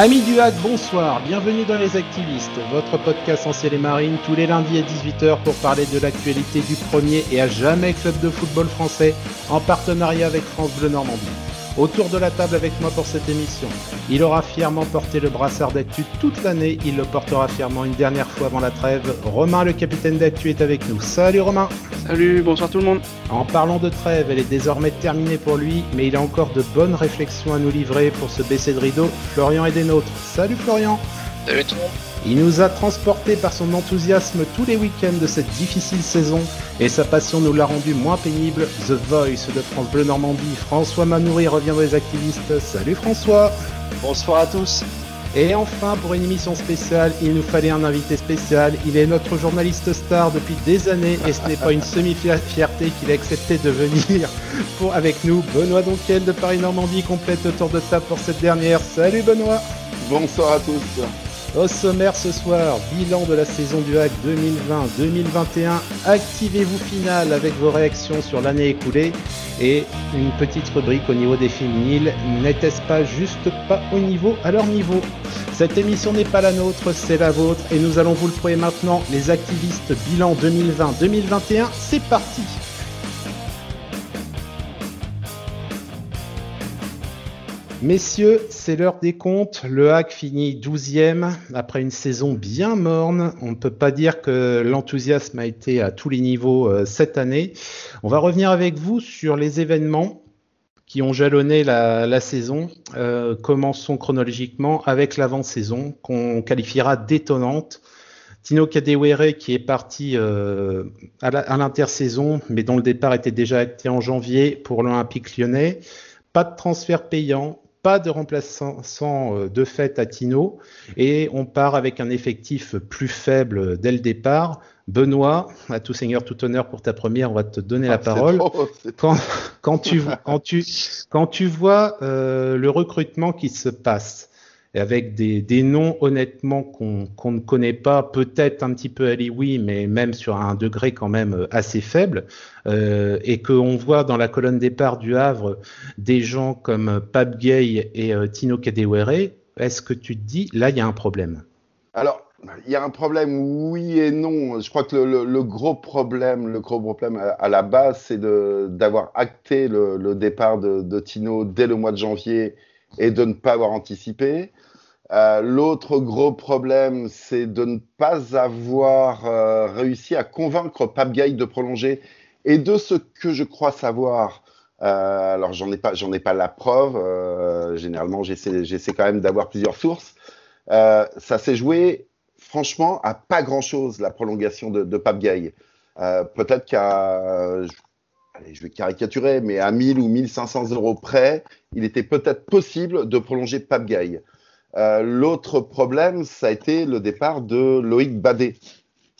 Amis du hack, bonsoir, bienvenue dans Les Activistes, votre podcast en ciel et marine tous les lundis à 18h pour parler de l'actualité du premier et à jamais club de football français en partenariat avec France Bleu Normandie. Autour de la table avec moi pour cette émission, il aura fièrement porté le brassard d'actu toute l'année, il le portera fièrement une dernière fois avant la trêve. Romain, le capitaine d'actu, est avec nous. Salut Romain Salut, bonsoir tout le monde En parlant de trêve, elle est désormais terminée pour lui, mais il a encore de bonnes réflexions à nous livrer pour se baisser de rideau. Florian est des nôtres. Salut Florian Salut tout le monde il nous a transporté par son enthousiasme tous les week-ends de cette difficile saison et sa passion nous l'a rendu moins pénible. The Voice de France Bleu Normandie, François Manoury revient dans les activistes. Salut François Bonsoir à tous et enfin, pour une émission spéciale, il nous fallait un invité spécial. Il est notre journaliste star depuis des années et ce n'est pas une semi-fierté qu'il a accepté de venir pour, avec nous. Benoît Donquel de Paris-Normandie complète le tour de table pour cette dernière. Salut Benoît Bonsoir à tous au sommaire ce soir, bilan de la saison du hack 2020-2021, activez-vous finale avec vos réactions sur l'année écoulée. Et une petite rubrique au niveau des féminiles, n'était-ce pas juste pas au niveau à leur niveau? Cette émission n'est pas la nôtre, c'est la vôtre. Et nous allons vous le prouver maintenant, les activistes bilan 2020-2021, c'est parti Messieurs, c'est l'heure des comptes. Le hack finit 12e après une saison bien morne. On ne peut pas dire que l'enthousiasme a été à tous les niveaux euh, cette année. On va revenir avec vous sur les événements qui ont jalonné la, saison. Euh, commençons chronologiquement avec l'avant-saison qu'on qualifiera d'étonnante. Tino Kadewere qui est parti euh, à l'intersaison, mais dont le départ était déjà acté en janvier pour l'Olympique lyonnais. Pas de transfert payant, pas de remplaçant euh, de fait à Tino et on part avec un effectif plus faible dès le départ. Benoît, à tout seigneur, tout honneur pour ta première, on va te donner la ah, parole. quand, tu, quand, tu, vois euh, le recrutement qui se passe, avec des, noms honnêtement qu'on ne connaît pas, peut-être un petit peu Ali oui, mais même sur un degré quand même euh, assez faible, euh, et qu'on voit dans la colonne départ du Havre des gens comme Pab Gay et euh, Tino Kadewere, est-ce que tu te dis là il y a un problème? Alors il y a un problème, oui et non. Je crois que le, gros problème, le gros problème à, la base, c'est d'avoir acté le, départ de, Tino dès le mois de janvier et de ne pas avoir anticipé. Euh, L'autre gros problème, c'est de ne pas avoir euh, réussi à convaincre Pape Gaï de prolonger. Et de ce que je crois savoir, euh, alors j'en ai pas, j'en ai pas la preuve. Généralement, j'essaie, quand même d'avoir plusieurs sources. Ça s'est joué, franchement, à pas grand chose la prolongation de, de Pape Gaï. Peut-être qu'à allez, je vais caricaturer, mais à 1000 ou 1500 euros près, il était peut-être possible de prolonger Pape Gaï. Euh, L'autre problème, ça a été le départ de Loïc Badet,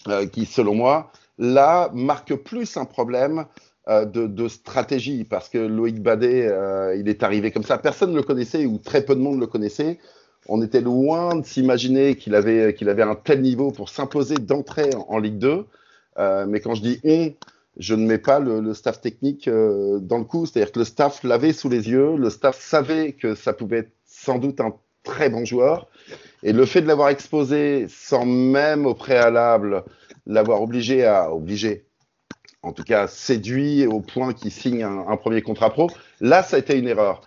euh, qui, selon moi, là, marque plus un problème euh, de, stratégie, parce que Loïc Badet, il est arrivé comme ça. Personne ne le connaissait, ou très peu de monde le connaissait. On était loin de s'imaginer qu'il avait, qu'il avait un tel niveau pour s'imposer d'entrée en, Ligue 2. mais quand je dis on, je ne mets pas le, staff technique dans le coup. C'est-à-dire que le staff l'avait sous les yeux, le staff savait que ça pouvait être sans doute un très bon joueur. Et le fait de l'avoir exposé sans même au préalable l'avoir obligé à obligé, en tout cas séduit au point qu'il signe un, premier contrat pro, là ça a été une erreur.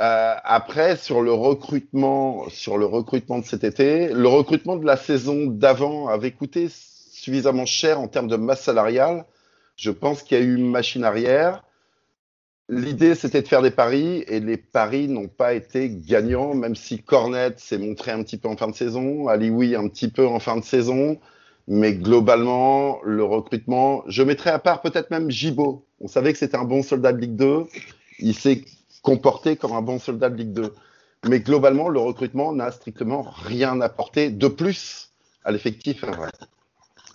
Euh, après sur le recrutement, sur le recrutement de cet été, le recrutement de la saison d'avant avait coûté suffisamment cher en termes de masse salariale je pense qu'il y a eu machine arrière. L'idée, c'était de faire des paris et les paris n'ont pas été gagnants, même si Cornet s'est montré un petit peu en fin de saison, Alioui un petit peu en fin de saison. Mais globalement, le recrutement, je mettrais à part peut-être même Gibo. On savait que c'était un bon soldat de Ligue 2. Il s'est comporté comme un bon soldat de Ligue 2. Mais globalement, le recrutement n'a strictement rien apporté de plus à l'effectif.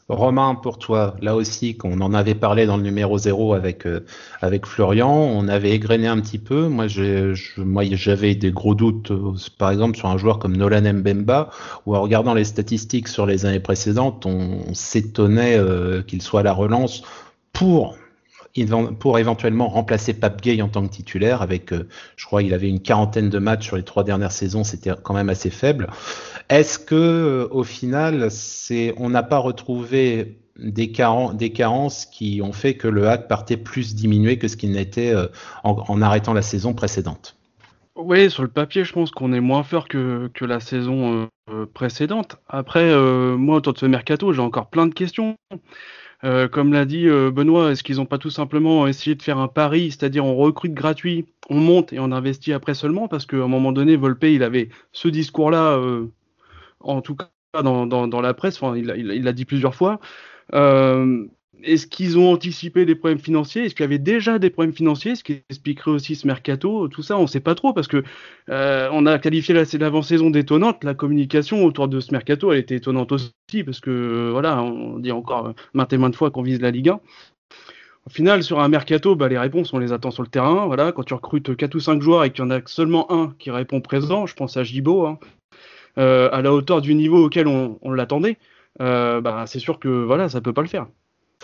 Romain, pour toi, là aussi, qu'on en avait parlé dans le numéro 0 avec, euh, avec Florian, on avait égrené un petit peu. Moi, j'avais des gros doutes, euh, par exemple, sur un joueur comme Nolan Mbemba, où en regardant les statistiques sur les années précédentes, on, s'étonnait euh, qu'il soit la relance pour pour éventuellement remplacer Pape Gay en tant que titulaire. Avec, euh, je crois, il avait une quarantaine de matchs sur les trois dernières saisons, c'était quand même assez faible. Est-ce que, euh, au final, c'est, on n'a pas retrouvé des, carences qui ont fait que le hack partait plus diminué que ce qu'il n'était euh, en, arrêtant la saison précédente? Oui, sur le papier, je pense qu'on est moins fort que, la saison précédente. Après, moi, autour de ce mercato, j'ai encore plein de questions. Euh, comme l'a dit euh, Benoît, est-ce qu'ils n'ont pas tout simplement essayé de faire un pari, c'est-à-dire on recrute gratuit, on monte et on investit après seulement Parce qu'à un moment donné, Volpe, il avait ce discours-là, euh, en tout cas dans, dans, la presse, enfin, il l'a dit plusieurs fois. Est-ce qu'ils ont anticipé des problèmes financiers? Est-ce qu'il y avait déjà des problèmes financiers? Ce qui expliquerait aussi ce mercato, tout ça, on ne sait pas trop parce que euh, on a qualifié l'avant-saison d'étonnante. La communication autour de ce mercato, elle était étonnante aussi parce que euh, voilà, on dit encore maintes et maintes fois qu'on vise la Ligue 1. Au final, sur un mercato, bah, les réponses, on les attend sur le terrain. Voilà, quand tu recrutes 4 ou 5 joueurs et qu'il y en a seulement un qui répond présent, je pense à Gibo, hein, euh, à la hauteur du niveau auquel on, l'attendait, bah, c'est sûr que voilà, ça peut pas le faire.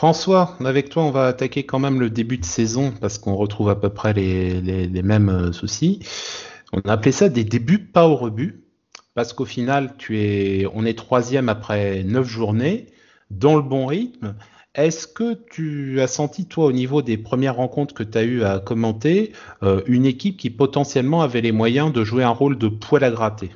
François, avec toi, on va attaquer quand même le début de saison parce qu'on retrouve à peu près les, mêmes euh, soucis. On a appelé ça des débuts pas au rebut parce qu'au final, tu es, on est troisième après neuf journées dans le bon rythme. Est-ce que tu as senti, toi, au niveau des premières rencontres que tu as eu à commenter, euh, une équipe qui potentiellement avait les moyens de jouer un rôle de poil à gratter?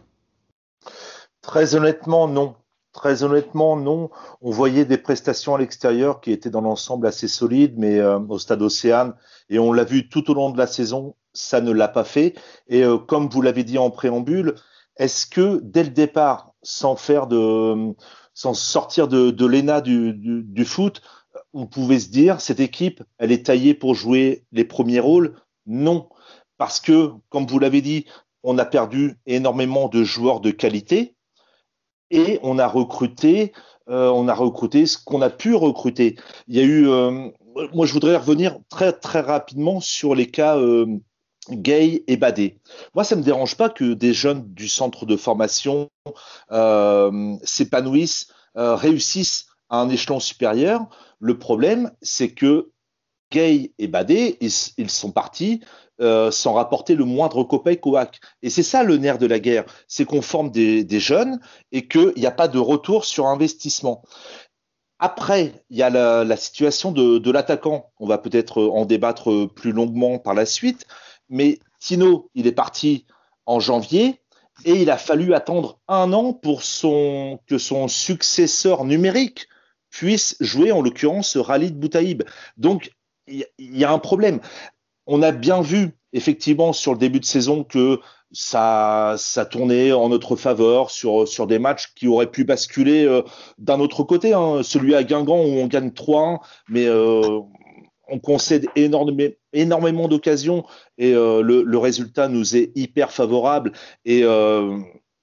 Très honnêtement, non. Très honnêtement, non. On voyait des prestations à l'extérieur qui étaient dans l'ensemble assez solides, mais euh, au stade Océane, et on l'a vu tout au long de la saison, ça ne l'a pas fait. Et euh, comme vous l'avez dit en préambule, est-ce que dès le départ, sans faire de, sans sortir de, de l'ENA du, du, foot, on pouvait se dire cette équipe, elle est taillée pour jouer les premiers rôles? Non, parce que, comme vous l'avez dit, on a perdu énormément de joueurs de qualité et on a recruté, euh, on a recruté ce qu'on a pu recruter. Il y a eu, euh, moi je voudrais revenir très très rapidement sur les cas euh, Gay et Badé. Moi, ça me dérange pas que des jeunes du centre de formation s'épanouissent, réussissent à un échelon supérieur. Le problème, c'est que Gay et Badé, ils sont partis euh, sans rapporter le moindre copec au hack. Et c'est ça le nerf de la guerre, c'est qu'on forme des, jeunes et qu'il n'y a pas de retour sur investissement. Après, il y a la, situation de, l'attaquant. On va peut-être en débattre plus longuement par la suite. Mais Tino, il est parti en janvier et il a fallu attendre un an pour que son successeur numérique puisse jouer, en l'occurrence, Rallye de Boutaïb. Donc, il y, a un problème on a bien vu effectivement sur le début de saison que ça, ça tournait en notre faveur sur, des matchs qui auraient pu basculer euh, d'un autre côté. Hein. Celui à Guingamp où on gagne 3-1, mais euh, on concède énormément, d'occasions et euh, le, le, résultat nous est hyper favorable et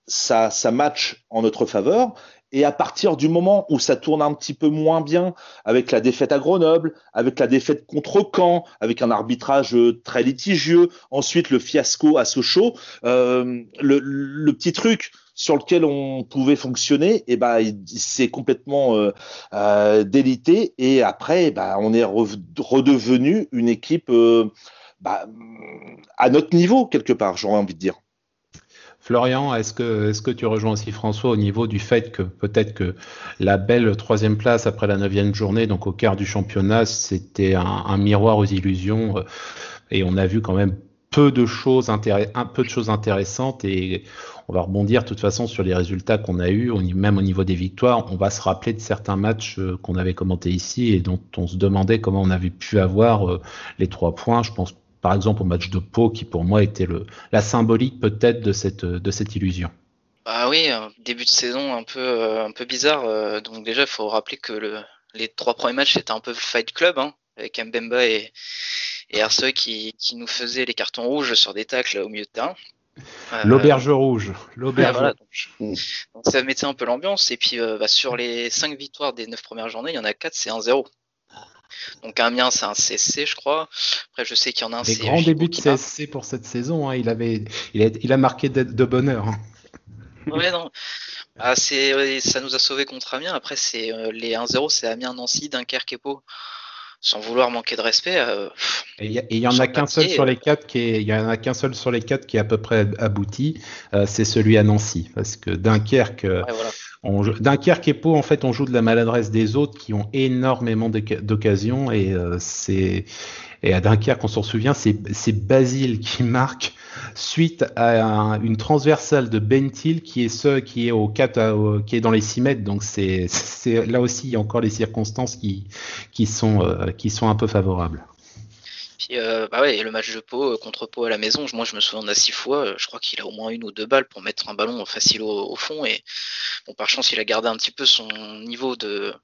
ça, ça match en notre faveur. Et à partir du moment où ça tourne un petit peu moins bien, avec la défaite à Grenoble, avec la défaite contre Caen, avec un arbitrage euh, très litigieux, ensuite le fiasco à Sochaux, euh, le, petit truc sur lequel on pouvait fonctionner, et eh ben c'est complètement euh, euh, délité. Et après, bah, on est redevenu une équipe bah, à notre niveau quelque part, j'aurais envie de dire. Florian, est-ce que, tu rejoins aussi François au niveau du fait que peut-être que la belle troisième place après la neuvième journée, donc au quart du championnat, c'était un, miroir aux illusions euh, et on a vu quand même peu de choses un peu de choses intéressantes et on va rebondir de toute façon sur les résultats qu'on a eus, même au niveau des victoires. On va se rappeler de certains matchs euh, qu'on avait commentés ici et dont on se demandait comment on avait pu avoir euh, les trois points. Je pense par exemple au match de Pau, qui pour moi était le, la symbolique peut-être de cette, de cette illusion. Ah oui, début de saison un peu, euh, un peu bizarre. Euh, donc déjà, il faut rappeler que le, les trois premiers matchs, c'était un peu Fight Club, hein, avec Mbemba et, et qui, qui, nous faisaient les cartons rouges sur des tacles au milieu de terrain. Euh, L'auberge rouge. L'auberge. donc, ça mettait un peu l'ambiance. Et puis bah, sur les cinq victoires des neuf premières journées, il y en a quatre, c'est 1-0. Donc Amiens, c'est un CSC, je crois. Après, je sais qu'il y en a un. Des grands débuts de CSC pour cette saison. Hein. Il avait, il a, il a marqué de, bonheur. Hein. Ouais, non. Ah, c'est, ça nous a sauvé contre Amiens. Après, c'est euh, les 1-0, c'est Amiens, Nancy, Dunkerque et Pau. sans vouloir manquer de respect. Euh, et il y, en a qu'un seul sur les quatre qui est, il y en a qu'un seul sur les quatre qui est à peu près abouti, euh, c'est celui à Nancy, parce que Dunkerque, Dunkerque et en fait, on joue de la maladresse des autres qui ont énormément d'occasions et c'est et à Dunkerque, on s'en souvient, c'est Basile qui marque suite à une transversale de Bentil qui est ce qui est au 4, qui est dans les 6 mètres. Donc c'est là aussi il y a encore les circonstances euh, qui sont un peu favorables. Puis euh, bah le match de Pau euh, contre Pau à la maison, moi je me souviens a six fois, je crois qu'il a au moins une ou deux balles pour mettre un ballon facile au, fond et bon par chance il a gardé un petit peu son niveau de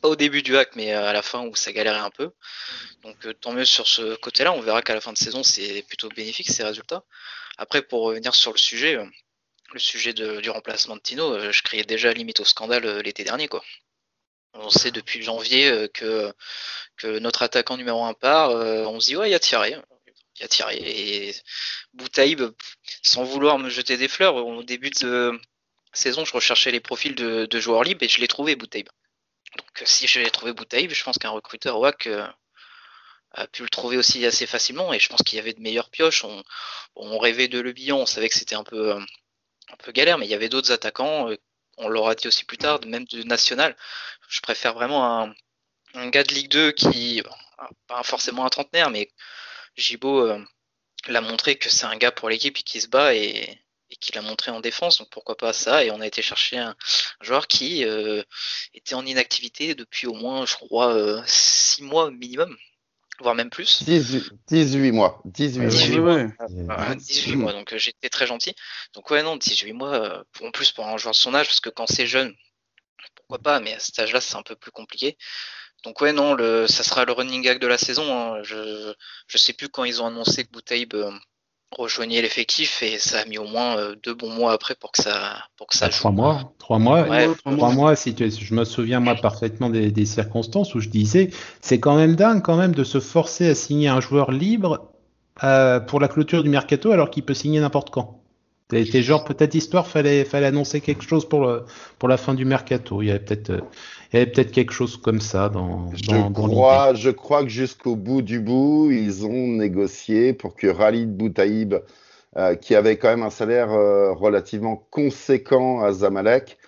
pas au début du hack, mais à la fin où ça galérait un peu. Donc euh, tant mieux sur ce côté-là. On verra qu'à la fin de saison, c'est plutôt bénéfique ces résultats. Après, pour revenir sur le sujet, euh, le sujet du remplacement de Tino, euh, je criais déjà limite au scandale l'été dernier. quoi. On sait depuis janvier que, que notre attaquant numéro 1 part. on se dit, ouais, il y a tiré. Il y a tiré. Et Boutaïb, sans vouloir me jeter des fleurs, au début de saison, je recherchais les profils de, joueurs libres et je l'ai trouvé, Boutaïb. Donc si je l'ai trouvé Boutaïb, je pense qu'un recruteur WAC a pu le trouver aussi assez facilement et je pense qu'il y avait de meilleures pioches. On, rêvait de Le Billon, on savait que c'était un peu, euh, un peu galère, mais il y avait d'autres attaquants. Euh, on l'aura dit aussi plus tard, même de national. Je préfère vraiment un, gars de Ligue 2 qui, pas forcément un trentenaire, mais Gibo euh, l'a montré que c'est un gars pour l'équipe et qui se bat et, et qui l'a montré en défense, donc pourquoi pas ça? Et on a été chercher un, joueur qui était en inactivité depuis au moins, je crois, six mois minimum voire même plus. 18, mois. 18, 18 mois. 18 mois, donc euh, j'étais très gentil. Donc ouais, non, 18 mois, euh, en plus pour un joueur de son âge, parce que quand c'est jeune, pourquoi pas, mais à cet âge-là, c'est un peu plus compliqué. Donc ouais, non, le, ça sera le running gag de la saison. Hein. Je je sais plus quand ils ont annoncé que Boutaïb euh, rejoignait l'effectif et ça a mis au moins euh, deux bons mois après pour que ça pour que ça bah, trois mois trois mois. Trois, mois. si je me souviens moi parfaitement des, circonstances où je disais c'est quand même dingue quand même de se forcer à signer un joueur libre euh, pour la clôture du mercato alors qu'il peut signer n'importe quand T'es genre peut-être histoire fallait fallait annoncer quelque chose pour le, pour la fin du mercato il y avait peut-être il y avait peut-être quelque chose comme ça dans, je crois, Je crois que jusqu'au bout du bout, ils ont négocié pour que Khalid Boutaïb, euh, qui avait quand même un salaire euh, relativement conséquent à Zamalek,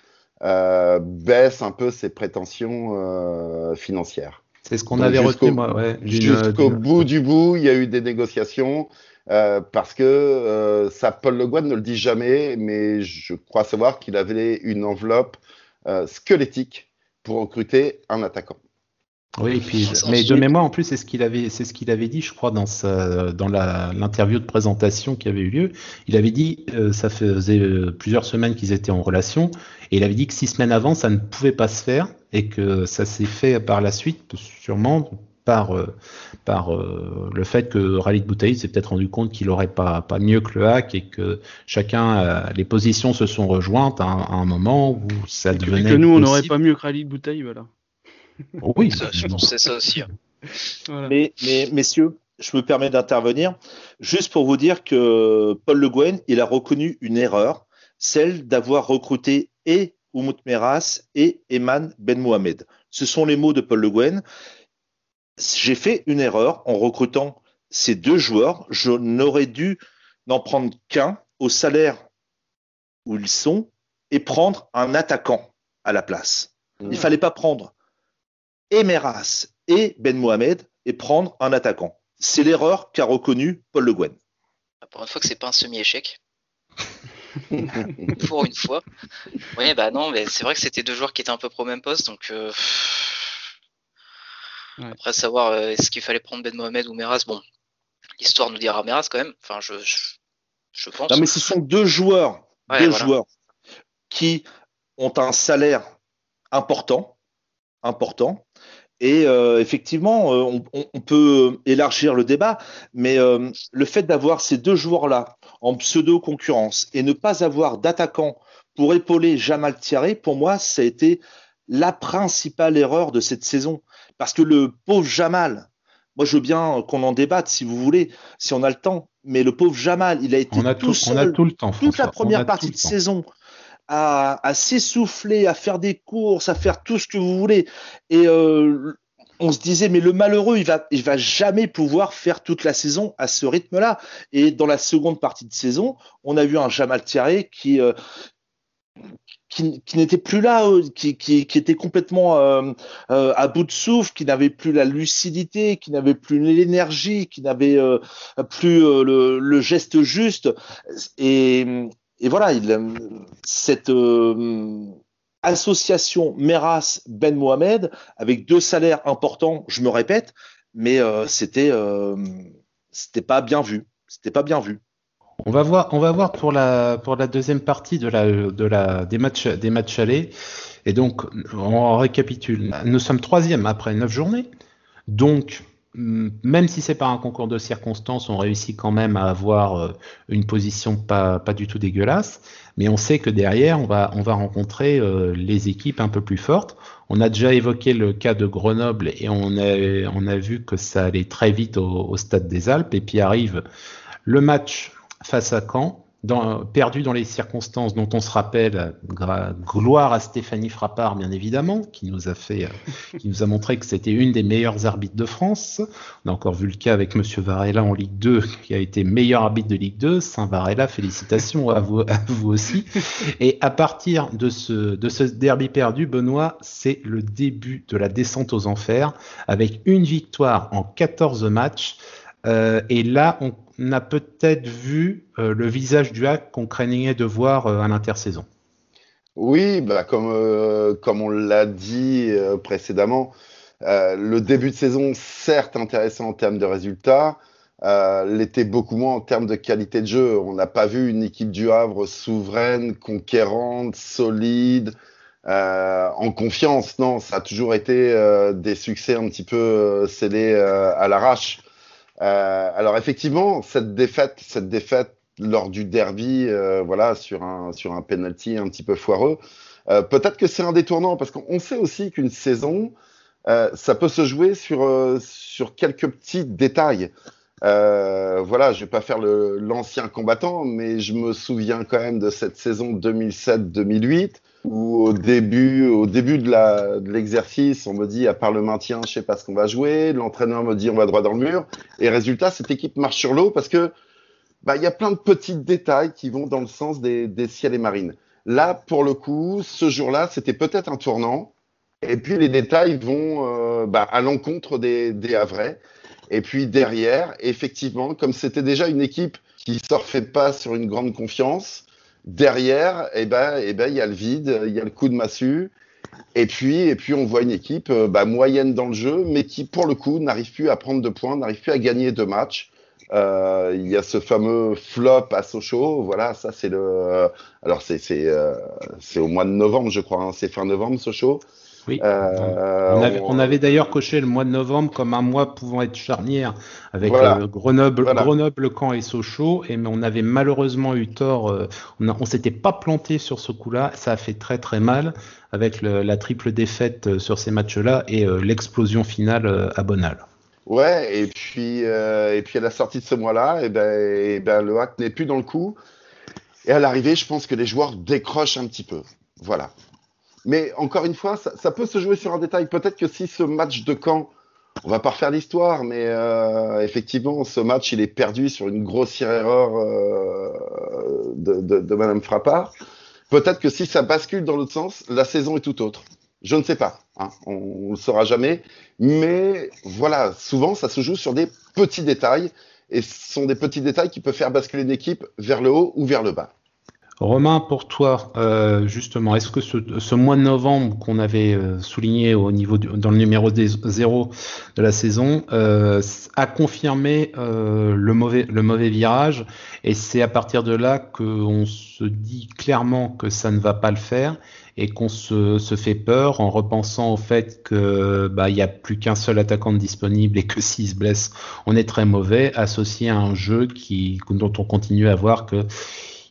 euh, baisse un peu ses prétentions financières. C'est ce qu'on avait retenu, moi. Ouais, jusqu'au bout du bout, il y a eu des négociations. Parce que ça, Paul Le Guen ne le dit jamais, mais je crois savoir qu'il avait une enveloppe squelettique pour recruter un attaquant. Oui, puis, mais de mémoire, en plus, c'est ce qu'il avait, c'est ce qu'il avait dit, je crois, dans sa, dans l'interview de présentation qui avait eu lieu. Il avait dit, euh, ça faisait euh, plusieurs semaines qu'ils étaient en relation, et il avait dit que six semaines avant, ça ne pouvait pas se faire, et que ça s'est fait par la suite, sûrement par, euh, par euh, le fait que Rally Boutaïd s'est peut-être rendu compte qu'il n'aurait pas, pas mieux que le hack et que chacun, euh, les positions se sont rejointes à, un moment où ça devenait. que nous, on n'aurait pas mieux que Rally Boutaïd, voilà. Oh oui, je pense c'est ça aussi. Hein. Mais, mais, messieurs, je me permets d'intervenir juste pour vous dire que Paul Le Guen, il a reconnu une erreur, celle d'avoir recruté et Oumout Meras et Eman Ben Mohamed. Ce sont les mots de Paul Le Guen j'ai fait une erreur en recrutant ces deux joueurs. Je n'aurais dû n'en prendre qu'un au salaire où ils sont et prendre un attaquant à la place. Il ne mmh. fallait pas prendre Emeras et Ben Mohamed et prendre un attaquant. C'est l'erreur qu'a reconnu Paul Le Guen. Pour une fois que c'est pas un semi-échec. pour une fois. Oui, bah non, mais c'est vrai que c'était deux joueurs qui étaient un peu pro même poste, donc euh, après, savoir euh, est-ce qu'il fallait prendre Ben Mohamed ou Meras, bon, l'histoire nous dira Meras quand même. Enfin, je, je, pense. Non, mais ce sont deux joueurs, deux joueurs qui ont un salaire important, important. Et euh, effectivement, euh, on, peut élargir le débat, mais le fait d'avoir ces deux joueurs-là en pseudo-concurrence et ne pas avoir d'attaquant pour épauler Jamal Thierry, pour moi, ça a été la principale erreur de cette saison. Parce que le pauvre Jamal, moi je veux bien qu'on en débatte si vous voulez, si on a le temps, mais le pauvre Jamal, il a été tout, seul tout le temps, toute la première partie de saison à, s'essouffler, à faire des courses, à faire tout ce que vous voulez. Et euh, on se disait, mais le malheureux, il va, il va jamais pouvoir faire toute la saison à ce rythme-là. Et dans la seconde partie de saison, on a vu un Jamal Thierry qui, euh, qui, n'était plus là, euh, qui, était complètement euh, à bout de souffle, qui n'avait plus la lucidité, qui n'avait plus l'énergie, qui n'avait plus le, geste juste. Et, voilà, il, cette association Meras Ben Mohamed avec deux salaires importants, je me répète, mais euh, c'était euh, c'était pas bien vu, c'était pas bien vu. On va voir, pour la deuxième partie des matchs des allés. Et donc on récapitule. Nous sommes troisième après neuf journées. Donc même si c'est pas un concours de circonstances, on réussit quand même à avoir euh, une position pas, du tout dégueulasse. Mais on sait que derrière, on va, on va rencontrer euh, les équipes un peu plus fortes. On a déjà évoqué le cas de Grenoble et on a, vu que ça allait très vite au Stade des Alpes. Et puis arrive le match face à Caen perdu dans les circonstances dont on se rappelle, gloire à Stéphanie Frappard bien évidemment, qui nous a fait, euh, qui nous a montré que c'était une des meilleures arbitres de France. On a encore vu le cas avec Monsieur Varela en Ligue 2, qui a été meilleur arbitre de Ligue 2. Saint Varela, félicitations à vous, aussi. Et à partir de ce, de ce derby perdu, Benoît, c'est le début de la descente aux enfers, avec une victoire en 14 matchs. Euh, et là, on a peut-être vu euh, le visage du hack qu'on craignait de voir euh, à l'intersaison. Oui, bah comme, comme on l'a dit précédemment, le début de saison, certes intéressant en termes de résultats, l'était beaucoup moins en termes de qualité de jeu. On n'a pas vu une équipe du Havre souveraine, conquérante, solide, en confiance. Non, ça a toujours été des succès un petit peu scellés à l'arrache. Euh, alors effectivement, cette défaite, cette défaite lors du derby, euh, voilà, sur un sur un penalty un petit peu foireux, euh, peut-être que c'est un détournant parce qu'on sait aussi qu'une saison, ça peut se jouer sur sur quelques petits détails. voilà, je vais pas faire l'ancien combattant, mais je me souviens quand même de cette saison 2007-2008 où au début, au début de l'exercice, on me dit à part le maintien, je sais pas ce qu'on va jouer. L'entraîneur me dit on va droit dans le mur. Et résultat, cette équipe marche sur l'eau parce que bah il y a plein de petits détails qui vont dans le sens des, des ciels et marines. Là, pour le coup, ce jour-là, c'était peut-être un tournant. Et puis les détails vont euh, bah, à l'encontre des, des Havrais. Et puis derrière, effectivement, comme c'était déjà une équipe qui surfait pas sur une grande confiance, derrière, eh ben, eh ben, il y a le vide, il y a le coup de massue. Et puis, et puis, on voit une équipe euh, bah, moyenne dans le jeu, mais qui, pour le coup, n'arrive plus à prendre de points, n'arrive plus à gagner de matchs. Euh, il y a ce fameux flop à Sochaux. Voilà, ça c'est le. Alors c'est c'est euh, c'est au mois de novembre, je crois. Hein, c'est fin novembre Sochaux. Oui. Euh, on avait, d'ailleurs coché le mois de novembre comme un mois pouvant être charnière avec euh, Grenoble, Grenoble, Caen et Sochaux, et on avait malheureusement eu tort. Euh, on, ne s'était pas planté sur ce coup-là. Ça a fait très très mal avec la triple défaite sur ces matchs-là et l'explosion finale à Bonal. Ouais, et puis et puis à la sortie de ce mois-là, et eh ben, et eh ben le hack n'est plus dans le coup. Et à l'arrivée, je pense que les joueurs décrochent un petit peu. Voilà. Mais encore une fois, ça, peut se jouer sur un détail. Peut-être que si ce match de camp, on va pas refaire l'histoire, mais euh, effectivement, ce match, il est perdu sur une grossière erreur euh, de, de, de, Madame Frappard. Peut-être que si ça bascule dans l'autre sens, la saison est tout autre. Je ne sais pas, hein, on ne le saura jamais. Mais voilà, souvent, ça se joue sur des petits détails. Et ce sont des petits détails qui peuvent faire basculer une équipe vers le haut ou vers le bas. Romain, pour toi, euh, justement, est-ce que ce, mois de novembre qu'on avait euh, souligné au niveau dans le numéro 0 de la saison euh, a confirmé le, mauvais, virage? Et c'est à partir de là qu'on se dit clairement que ça ne va pas le faire et qu'on se, fait peur en repensant au fait que bah a plus qu'un seul attaquant disponible et que s'il se blesse, on est très mauvais, associé à un jeu qui dont on continue à voir que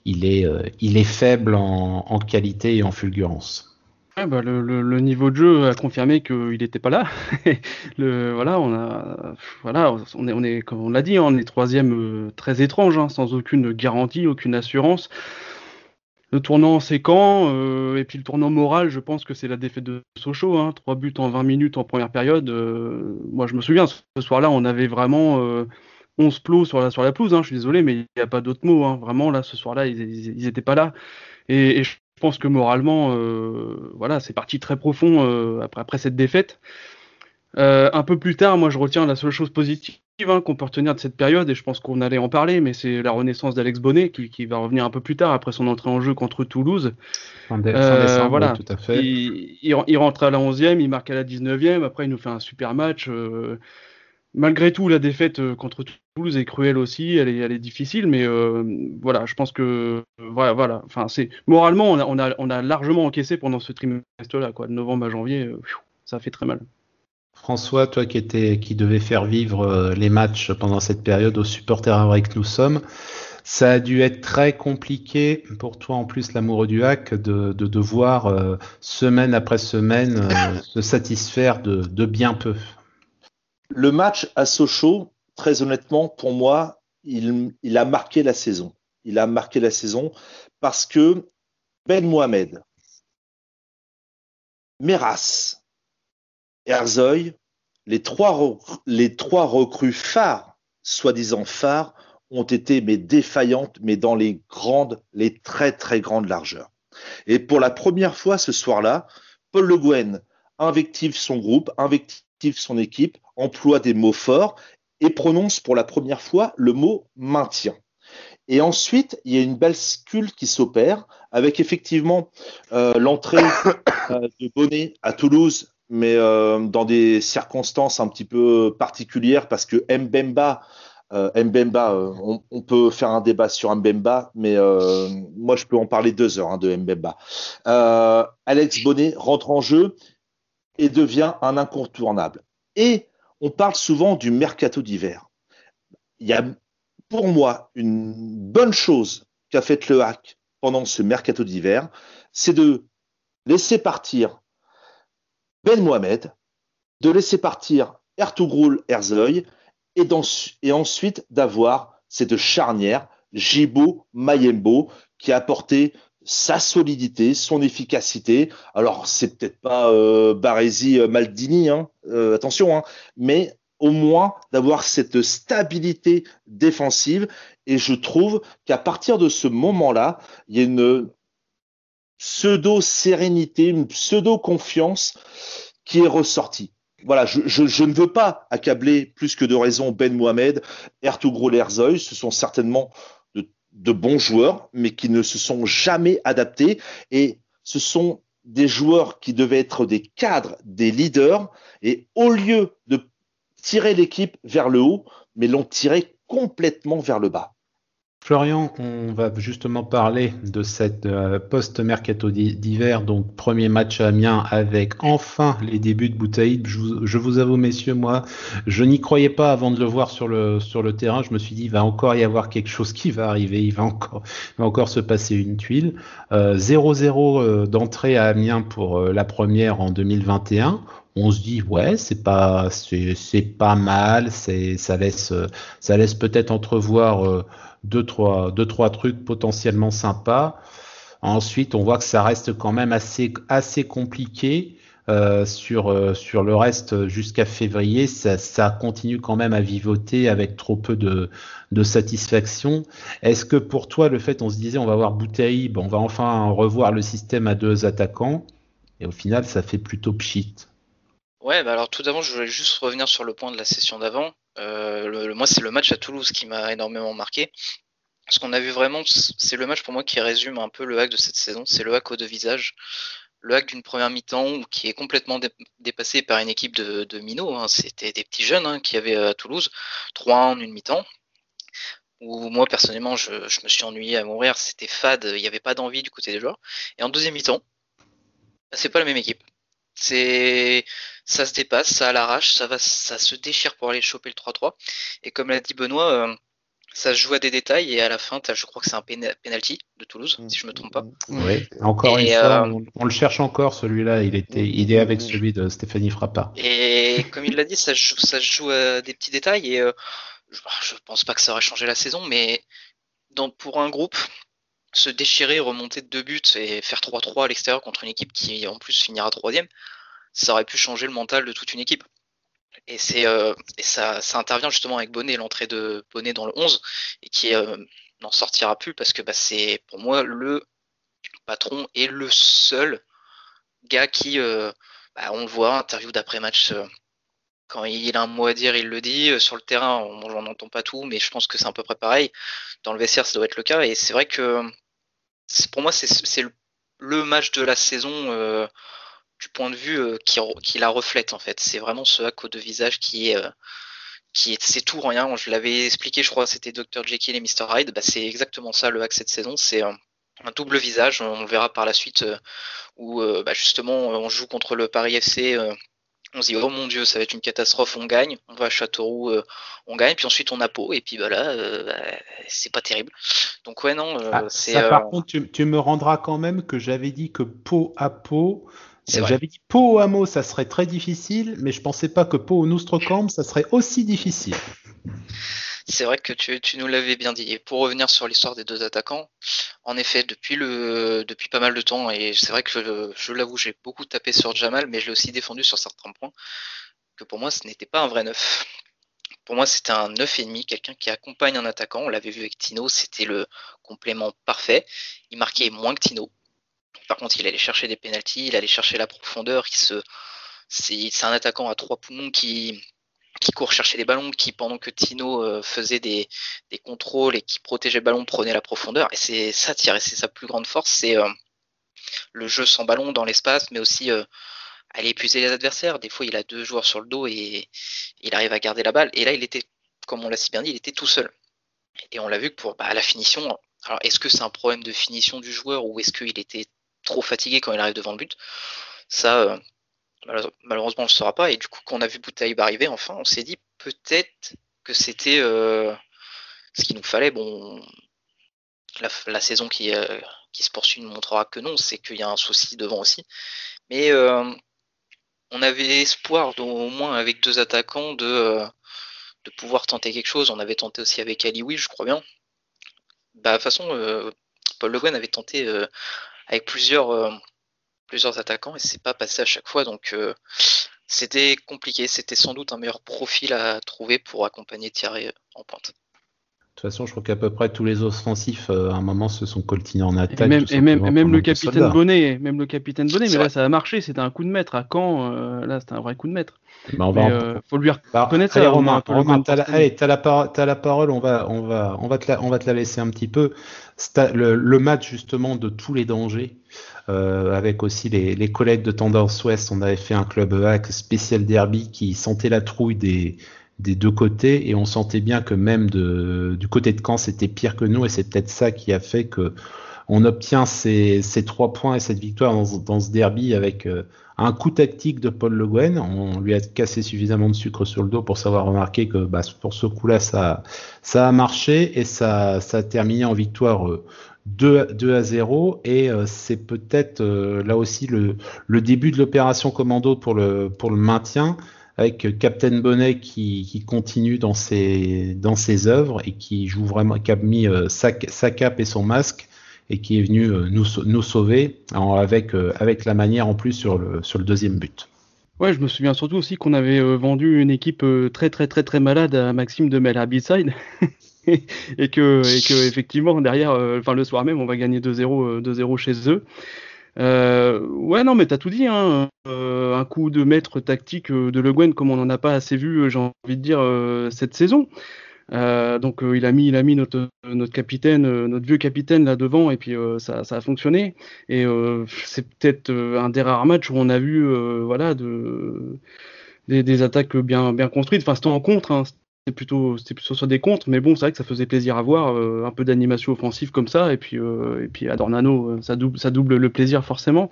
il est, euh, il est faible en, qualité et en fulgurance. bah le, niveau de jeu a confirmé qu'il n'était pas là. voilà, on a, voilà, on est, on est, comme on l'a dit, on est troisième euh, très étrange, hein, sans aucune garantie, aucune assurance. le tournant, c'est quand euh, Et puis le tournant moral, je pense que c'est la défaite de Sochaux. Hein, trois buts en 20 minutes en première période. Moi, je me souviens, ce soir-là, on avait vraiment 11 plots sur la, sur la pelouse. Hein, je suis désolé, mais il n'y a pas d'autre mot. Hein. Vraiment, là, ce soir-là, ils n'étaient pas là. Et, je pense que moralement, voilà, c'est parti très profond après, après cette défaite. un peu plus tard, moi, je retiens la seule chose positive Hein, qu'on peut retenir de cette période, et je pense qu'on allait en parler, mais c'est la renaissance d'Alex Bonnet qui, va revenir un peu plus tard après son entrée en jeu contre Toulouse. Euh, voilà. tout à fait. Il, rentre à la 11e, il marque à la 19e, après il nous fait un super match. Euh, malgré tout, la défaite euh, contre Toulouse est cruelle aussi, elle est, elle est difficile, mais voilà, je pense que voilà, voilà. Enfin, c'est moralement, on a, largement encaissé pendant ce trimestre-là, quoi, de novembre à janvier, ça fait très mal. François, toi qui, était, qui devais faire vivre euh, les matchs pendant cette période aux supporters avec que nous sommes, ça a dû être très compliqué pour toi, en plus l'amoureux du hack, de, devoir euh, semaine après semaine euh, se satisfaire de, bien peu. Le match à Sochaux, très honnêtement, pour moi, il, a marqué la saison. Il a marqué la saison parce que Ben Mohamed, Meras, trois, les trois recrues phares, soi-disant phares, ont été mais défaillantes, mais dans les grandes, les très très grandes largeurs. Et pour la première fois ce soir-là, Paul Le Guen invective son groupe, invective son équipe, emploie des mots forts et prononce pour la première fois le mot maintien. Et ensuite, il y a une bascule qui s'opère avec effectivement euh, l'entrée euh, de Bonnet à Toulouse mais euh, dans des circonstances un petit peu particulières parce que Mbemba, Mbemba on, peut faire un débat sur Mbemba, mais moi je peux en parler deux heures hein, de Mbemba. Alex Bonnet rentre en jeu et devient un incontournable. Et on parle souvent du mercato d'hiver. Il y a pour moi une bonne chose qu'a fait le hack pendant ce mercato d'hiver, c'est de laisser partir ben Mohamed, de laisser partir Ertugrul Erzoy et, et ensuite d'avoir cette charnière Jibo Mayembo qui a apporté sa solidité, son efficacité. Alors c'est peut-être pas euh, Baresi euh, Maldini, hein, euh, attention, hein, mais au moins d'avoir cette stabilité défensive. Et je trouve qu'à partir de ce moment-là, il y a une pseudo-sérénité, une pseudo-confiance qui est ressortie. Voilà, je, ne veux pas accabler plus que de raison Ben Mohamed, Ertugrul Erzoy, ce sont certainement de, bons joueurs, mais qui ne se sont jamais adaptés. Et ce sont des joueurs qui devaient être des cadres, des leaders, et au lieu de tirer l'équipe vers le haut, mais l'ont tiré complètement vers le bas. Florian, on va justement parler de cette euh, post-mercato d'hiver, donc premier match à Amiens avec enfin les débuts de Boutaïd. Je, vous avoue, messieurs, moi, je n'y croyais pas avant de le voir sur le, sur le terrain. Je me suis dit, il va encore y avoir quelque chose qui va arriver, il va encore, va encore se passer une tuile. 0-0 euh, euh, d'entrée à Amiens pour la première en 2021 on se dit ouais c'est pas c'est pas mal c'est ça laisse ça laisse peut-être entrevoir deux trois, deux, trois trucs potentiellement sympas. Ensuite, on voit que ça reste quand même assez, assez compliqué. Euh, sur, euh, sur le reste jusqu'à février, ça, ça, continue quand même à vivoter avec trop peu de, de satisfaction. Est-ce que pour toi, le fait, on se disait, on va voir Boutaïb, on va enfin revoir le système à deux attaquants, et au final, ça fait plutôt pchit. Ouais, bah alors tout d'abord, je voulais juste revenir sur le point de la session d'avant. Euh, moi, c'est le match à Toulouse qui m'a énormément marqué. Ce qu'on a vu vraiment, c'est le match pour moi qui résume un peu le hack de cette saison. C'est le hack aux deux visages. Le hack d'une première mi-temps qui est complètement dépassé par une équipe de, de minots. Hein. C'était des petits jeunes hein, qui avaient à Toulouse 3 en une mi-temps. Où moi, personnellement, je, me suis ennuyé à mourir. C'était fade. Il n'y avait pas d'envie du côté des joueurs. Et en deuxième mi-temps, c'est pas la même équipe. C'est ça se dépasse, ça à l'arrache, ça va, ça se déchire pour aller choper le 3-3. Et comme l'a dit Benoît, euh, ça se joue à des détails et à la fin, je crois que c'est un penalty de Toulouse, si je me trompe pas. Oui, encore une fois, euh, on, le cherche encore celui-là. Il était, il est avec celui de Stéphanie Frappa. Et comme il l'a dit, ça, ça se joue à des petits détails et euh, je, je pense pas que ça aurait changé la saison, mais dans, pour un groupe se déchirer, remonter de deux buts et faire 3-3 à l'extérieur contre une équipe qui en plus finira troisième, ça aurait pu changer le mental de toute une équipe. Et c'est euh, ça, ça intervient justement avec Bonnet, l'entrée de Bonnet dans le 11, et qui euh, n'en sortira plus parce que bah, c'est pour moi le patron et le seul gars qui, euh, bah, on le voit, interview d'après-match, quand il a un mot à dire, il le dit. Sur le terrain, on n'en pas tout, mais je pense que c'est à peu près pareil. Dans le vestiaire, ça doit être le cas. Et c'est vrai que pour moi, c'est le, match de la saison du point de vue euh, qui, la reflète en fait. C'est vraiment ce hack aux deux visages qui est euh, qui est c'est tout rien. Je l'avais expliqué, je crois, c'était Dr Jekyll et Mr Hyde. Bah, c'est exactement ça le hack cette saison. C'est un, double visage. On verra par la suite euh, où bah, justement on joue contre le Paris FC. on se dit oh mon dieu ça va être une catastrophe, on gagne, on va à Châteauroux, on gagne, puis ensuite on a Pau et puis bah là bah, c'est pas terrible. Donc ouais non, ah, c'est. par contre tu, tu, me rendras quand même que j'avais dit que Pau à Pau j'avais dit Pau au hameau, ça serait très difficile, mais je pensais pas que Pau au Nostrocamp, ça serait aussi difficile. C'est vrai que tu, nous l'avais bien dit. Et pour revenir sur l'histoire des deux attaquants, en effet, depuis, le, depuis pas mal de temps, et c'est vrai que je, l'avoue, j'ai beaucoup tapé sur Jamal, mais je l'ai aussi défendu sur certains points, que pour moi, ce n'était pas un vrai neuf. Pour moi, c'était un neuf et demi, quelqu'un qui accompagne un attaquant. On l'avait vu avec Tino, c'était le complément parfait. Il marquait moins que Tino, par contre, il allait chercher des pénalties, il allait chercher la profondeur. c'est, un attaquant à trois poumons qui, court chercher les ballons, qui pendant que Tino euh, faisait des, contrôles et qui protégeait le ballon prenait la profondeur. Et c'est ça, c'est sa plus grande force, c'est euh, le jeu sans ballon dans l'espace, mais aussi euh, aller épuiser les adversaires. Des fois, il a deux joueurs sur le dos et il arrive à garder la balle. Et là, il était, comme on l'a si bien dit, il était tout seul. Et on l'a vu que pour bah, la finition, alors est-ce que c'est un problème de finition du joueur ou est-ce qu'il était trop fatigué quand il arrive devant le but. Ça, euh, malheureusement, on ne le saura pas. Et du coup, quand on a vu Boutaïb arriver, enfin, on s'est dit peut-être que c'était euh, ce qu'il nous fallait. Bon, la, saison qui, euh, qui, se poursuit nous montrera que non, c'est qu'il y a un souci devant aussi. Mais on avait espoir, au moins avec deux attaquants, de, de pouvoir tenter quelque chose. On avait tenté aussi avec Alioui, je crois bien. Bah, de toute façon, Paul Le Guen avait tenté avec plusieurs, euh, plusieurs attaquants et c'est pas passé à chaque fois. Donc euh, c'était compliqué. C'était sans doute un meilleur profil à trouver pour accompagner Thierry euh, en pointe. De toute façon, je crois qu'à peu près tous les offensifs, à un moment, se sont coltinés en attaque. Et même, même, le capitaine Bonnet, même le capitaine Bonnet, mais là, ça a marché. C'était un coup de maître. À Caen, là, c'était un vrai coup de maître. Bah, on va faut lui reconnaître allez, ça. Romain, Romain t'as la, as la, parole. On va, on va, on va te la, on va te la laisser un petit peu le, match justement de tous les dangers, euh, avec aussi les, collègues de Tendance Ouest, on avait fait un club hack spécial derby qui sentait la trouille des, deux côtés et on sentait bien que même du côté de Caen c'était pire que nous et c'est peut-être ça qui a fait que on obtient ces, trois points et cette victoire dans, ce derby avec euh, un coup tactique de Paul Le Guen. On lui a cassé suffisamment de sucre sur le dos pour savoir remarquer que bah, pour ce coup-là, ça, ça a marché et ça, a terminé en victoire 2, euh, 2 à 0. Et euh, c'est peut-être là aussi le, début de l'opération commando pour le maintien avec Captain Bonnet qui, continue dans ses, œuvres et qui joue vraiment, qui a mis sa, sa cape et son masque et qui est venu euh, nous, sauver avec, euh, avec la manière en plus sur le, deuxième but. Ouais, je me souviens surtout aussi qu'on avait euh, vendu une équipe très très très très malade à Maxime de Mel Herbicide et que effectivement derrière, enfin le soir même, on va gagner 2-0 2-0 chez eux. Ouais, non, mais t'as tout dit. Hein. un coup de maître tactique de Le Guen, comme on n'en a pas assez vu, j'ai envie de dire, cette saison. Euh, donc euh, il a mis, il a mis notre, notre capitaine, euh, notre vieux capitaine là devant et puis ça, ça, a fonctionné. Et c'est peut-être un des rares matchs où on a vu voilà de, des, des, attaques bien, bien construites. Enfin c'était en contre, hein. C'était plutôt, c'était plutôt sur des contres, mais bon c'est vrai que ça faisait plaisir à voir un peu d'animation offensive comme ça et puis et puis à Dornano ça double, ça double le plaisir forcément.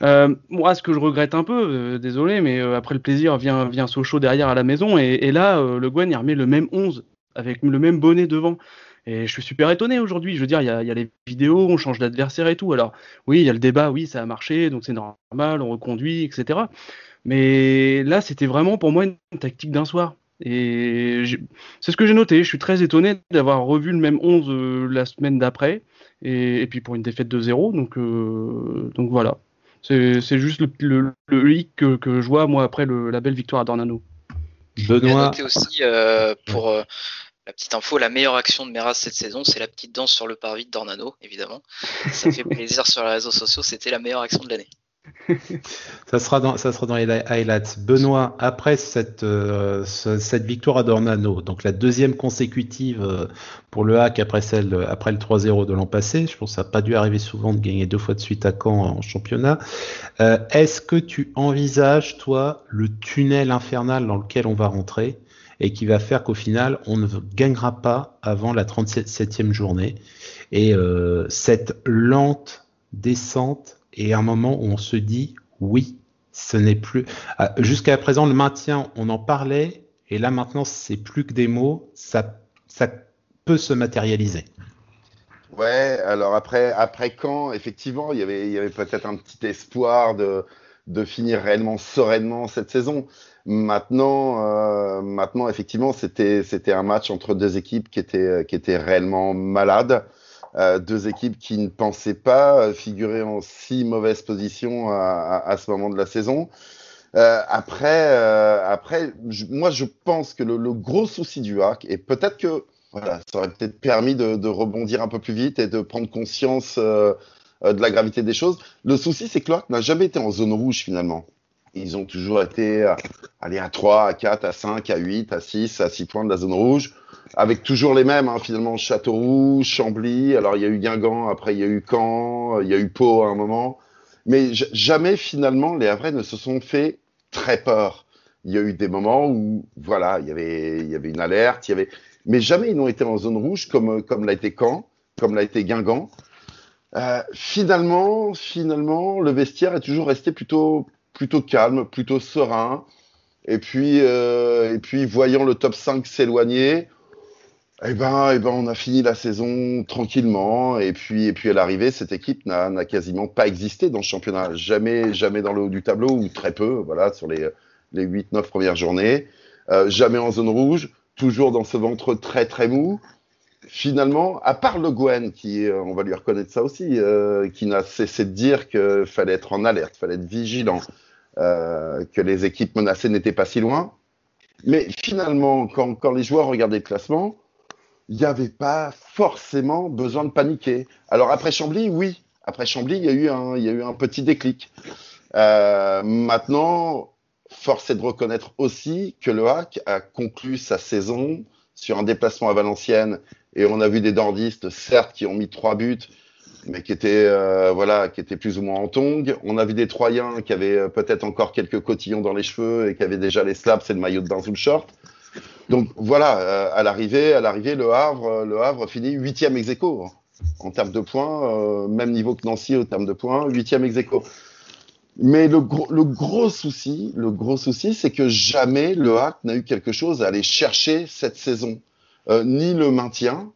moi, ce que je regrette un peu, désolé, mais après le plaisir vient, vient Sochaux derrière à la maison, et, là, le Gwen, il remet le même 11 avec le même bonnet devant. Et je suis super étonné aujourd'hui. Je veux dire, il y a, les vidéos, on change d'adversaire et tout. Alors, oui, il y a le débat, oui, ça a marché, donc c'est normal, on reconduit, etc. Mais là, c'était vraiment pour moi une tactique d'un soir. Et c'est ce que j'ai noté. Je suis très étonné d'avoir revu le même 11 euh, la semaine d'après et, puis pour une défaite de 0. Donc, donc voilà. C'est juste le, le, hic que, que, je vois, moi, après la belle victoire à Dornano. Benoît. aussi, pour la petite info, la meilleure action de Meras cette saison, c'est la petite danse sur le parvis de Dornano, évidemment. Ça fait plaisir sur les réseaux sociaux, c'était la meilleure action de l'année. Ça, sera dans, ça sera dans les highlights. Benoît, après cette, euh, cette victoire à Dornano, donc la deuxième consécutive euh, pour le hack après, celle, après le 3-0 de l'an passé, je pense que ça n'a pas dû arriver souvent de gagner deux fois de suite à Caen en championnat. Euh, est-ce que tu envisages, toi, le tunnel infernal dans lequel on va rentrer et qui va faire qu'au final, on ne gagnera pas avant la 37e journée Et cette lente descente et un moment où on se dit oui, ce n'est plus. Ah, jusqu'à présent, le maintien, on en parlait, et là maintenant, c'est plus que des mots, ça, ça peut se matérialiser. Ouais, alors après, après quand, effectivement, il y avait, il y avait peut-être un petit espoir de, de finir réellement sereinement cette saison. Maintenant, euh, maintenant, effectivement, c'était, c'était un match entre deux équipes qui étaient, qui étaient réellement malades. Euh, deux équipes qui ne pensaient pas figurer en si mauvaise position à, ce moment de la saison. Euh, après, euh, après moi, je pense que le, gros souci du hack, et peut-être que voilà, ça aurait peut-être permis de, rebondir un peu plus vite et de prendre conscience euh, de la gravité des choses. Le souci, c'est que le n'a jamais été en zone rouge finalement. Ils ont toujours été allez, à 3, à 4, à 5, à 8, à 6, à 6 points de la zone rouge avec toujours les mêmes, hein, finalement, Châteauroux, Chambly, alors il y a eu Guingamp, après il y a eu Caen, il y a eu Pau à un moment, mais jamais finalement les Havrais ne se sont fait très peur. Il y a eu des moments où, voilà, il y avait, il y avait une alerte, il y avait, mais jamais ils n'ont été en zone rouge comme, comme l'a été Caen, comme l'a été Guingamp. Euh, finalement, finalement, le vestiaire est toujours resté plutôt, plutôt calme, plutôt serein. Et puis, euh, et puis, voyant le top 5 s'éloigner, eh ben, eh ben, on a fini la saison tranquillement. Et puis, et puis à l'arrivée, cette équipe n'a quasiment pas existé dans le championnat. Jamais, jamais dans le haut du tableau, ou très peu, voilà, sur les, les 8-9 premières journées. Euh, jamais en zone rouge, toujours dans ce ventre très, très mou. Finalement, à part Le Gwen, qui, euh, on va lui reconnaître ça aussi, euh, qui n'a cessé de dire qu'il fallait être en alerte, fallait être vigilant, euh, que les équipes menacées n'étaient pas si loin. Mais finalement, quand, quand les joueurs regardaient le classement, il n'y avait pas forcément besoin de paniquer. Alors après Chambly, oui. Après Chambly, il y a eu un, y a eu un petit déclic. Euh, maintenant, force est de reconnaître aussi que le HAC a conclu sa saison sur un déplacement à Valenciennes et on a vu des dordistes, certes, qui ont mis trois buts, mais qui étaient, euh, voilà, qui étaient plus ou moins en tongue. On a vu des Troyens qui avaient euh, peut-être encore quelques cotillons dans les cheveux et qui avaient déjà les slaps et le maillot de bain sous le short. Donc voilà, euh, à l'arrivée, à l'arrivée, le Havre, le Havre finit huitième ex aequo hein, en termes de points, euh, même niveau que Nancy au terme de points, huitième ex aequo. Mais le gros, le gros souci, le gros souci, c'est que jamais le HAC n'a eu quelque chose à aller chercher cette saison, euh, ni le maintien,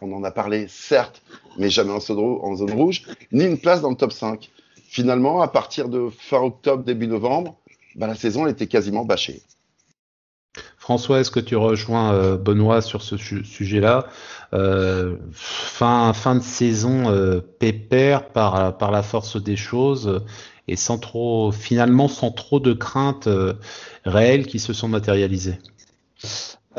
on en a parlé certes, mais jamais en zone, en zone rouge, ni une place dans le top 5. Finalement, à partir de fin octobre, début novembre, bah, la saison était quasiment bâchée. François, est-ce que tu rejoins euh, Benoît sur ce sujet-là? Euh, fin, fin de saison euh, pépère par, par la force des choses et sans trop, finalement, sans trop de craintes réelles qui se sont matérialisées.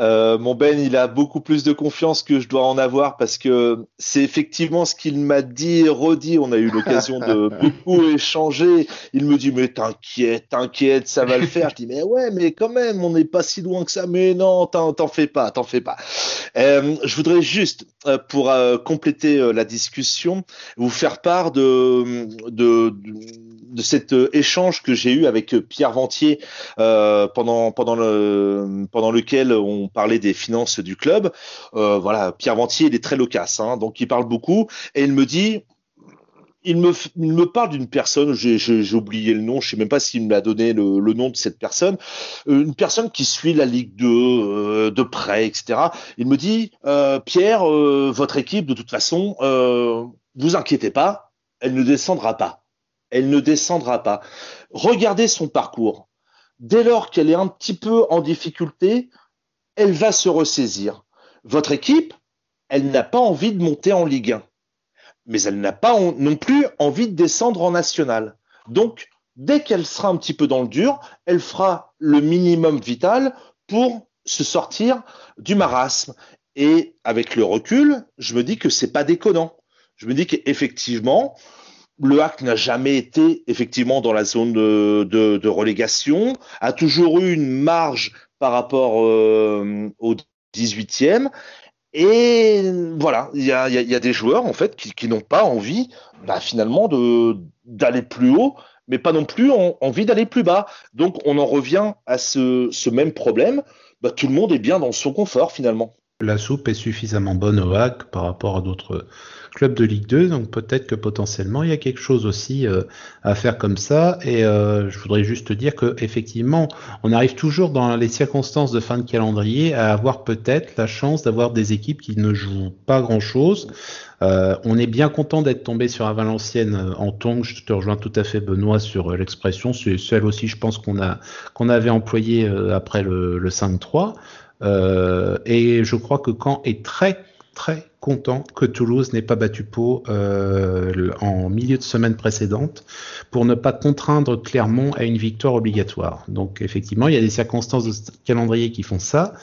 Euh, mon Ben, il a beaucoup plus de confiance que je dois en avoir parce que c'est effectivement ce qu'il m'a dit et redit. On a eu l'occasion de beaucoup échanger. Il me dit mais t'inquiète, t'inquiète, ça va le faire. Je dis mais ouais, mais quand même, on n'est pas si loin que ça. Mais non, t'en fais pas, t'en fais pas. Euh, je voudrais juste euh, pour compléter la discussion vous faire part de, de, de cet échange que j'ai eu avec Pierre Ventier pendant pendant le pendant lequel on parlait des finances du club. Euh, voilà, Pierre Ventier, il est très loquace, hein, donc il parle beaucoup et il me dit. Il me, il me parle d'une personne, j'ai oublié le nom, je sais même pas s'il me a donné le, le, nom de cette personne, euh, une personne qui suit la Ligue 2 euh, de près, etc. Il me dit, euh, Pierre, euh, votre équipe, de toute façon, vous inquiétez pas, elle ne descendra pas. Elle ne descendra pas. Regardez son parcours. Dès lors qu'elle est un petit peu en difficulté, elle va se ressaisir. Votre équipe, elle n'a pas envie de monter en Ligue 1. mais elle n'a pas non plus envie de descendre en national. Donc, dès qu'elle sera un petit peu dans le dur, elle fera le minimum vital pour se sortir du marasme. Et avec le recul, je me dis que c'est pas déconnant. Je me dis qu'effectivement, le HAC n'a jamais été effectivement dans la zone de, relégation, a toujours eu une marge par rapport euh, au 18e. Et voilà, il y a, des joueurs en fait qui, n'ont pas envie bah, finalement d'aller plus haut, mais pas non plus envie d'aller plus bas. Donc on en revient à ce, même problème. Bah, tout le monde est bien dans son confort finalement. La soupe est suffisamment bonne au HAC par rapport à d'autres club de Ligue 2, donc peut-être que potentiellement il y a quelque chose aussi euh, à faire comme ça. Et euh, je voudrais juste dire que effectivement, on arrive toujours dans les circonstances de fin de calendrier à avoir peut-être la chance d'avoir des équipes qui ne jouent pas grand-chose. Euh, on est bien content d'être tombé sur un Valenciennes en tongue. Je te rejoins tout à fait, Benoît, sur l'expression. C'est celle aussi, je pense, qu'on a qu'on avait employée après le, le 5-3. Et je crois que Caen est très très content que Toulouse n'ait pas battu Pau euh, en milieu de semaine précédente pour ne pas contraindre Clermont à une victoire obligatoire. Donc effectivement, il y a des circonstances de calendrier qui font ça,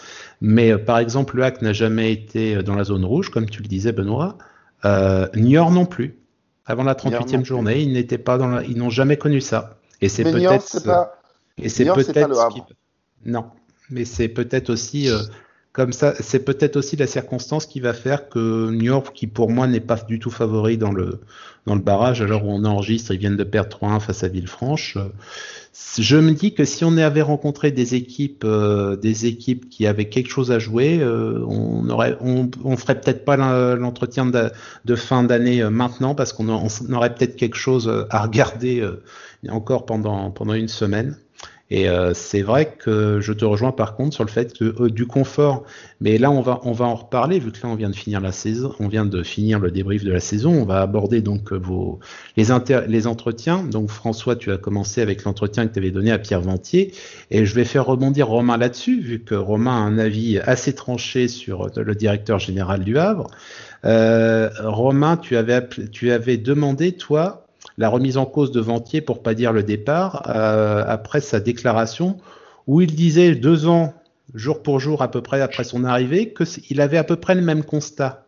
mais euh, par exemple, le HAC n'a jamais été euh, dans la zone rouge, comme tu le disais, Benoît. Euh, Niort non plus. Avant la 38e journée, ils n'étaient pas dans ils n'ont jamais connu ça. Et c'est peut-être. Et c'est peut-être. Non, mais c'est peut-être aussi comme ça, c'est peut-être aussi la circonstance qui va faire que New York, qui pour moi n'est pas du tout favori dans le, dans le barrage, alors où on enregistre, ils viennent de perdre 3-1 face à Villefranche. Je me dis que si on avait rencontré des équipes, euh, des équipes qui avaient quelque chose à jouer, euh, on aurait, on, on ferait peut-être pas l'entretien de, fin d'année euh, maintenant parce qu'on aurait peut-être quelque chose à regarder encore pendant pendant une semaine. Et euh, c'est vrai que je te rejoins par contre sur le fait que euh, du confort, mais là on va on va en reparler vu que là on vient de finir la saison, on vient de finir le débrief de la saison, on va aborder donc euh, vos les les entretiens. Donc François, tu as commencé avec l'entretien que tu avais donné à Pierre Ventier et je vais faire rebondir Romain là-dessus vu que Romain a un avis assez tranché sur le directeur général du Havre. Euh, Romain, tu avais tu avais demandé toi la remise en cause de Ventier, pour pas dire le départ, euh, après sa déclaration, où il disait deux ans, jour pour jour à peu près après son arrivée, qu'il avait à peu près le même constat.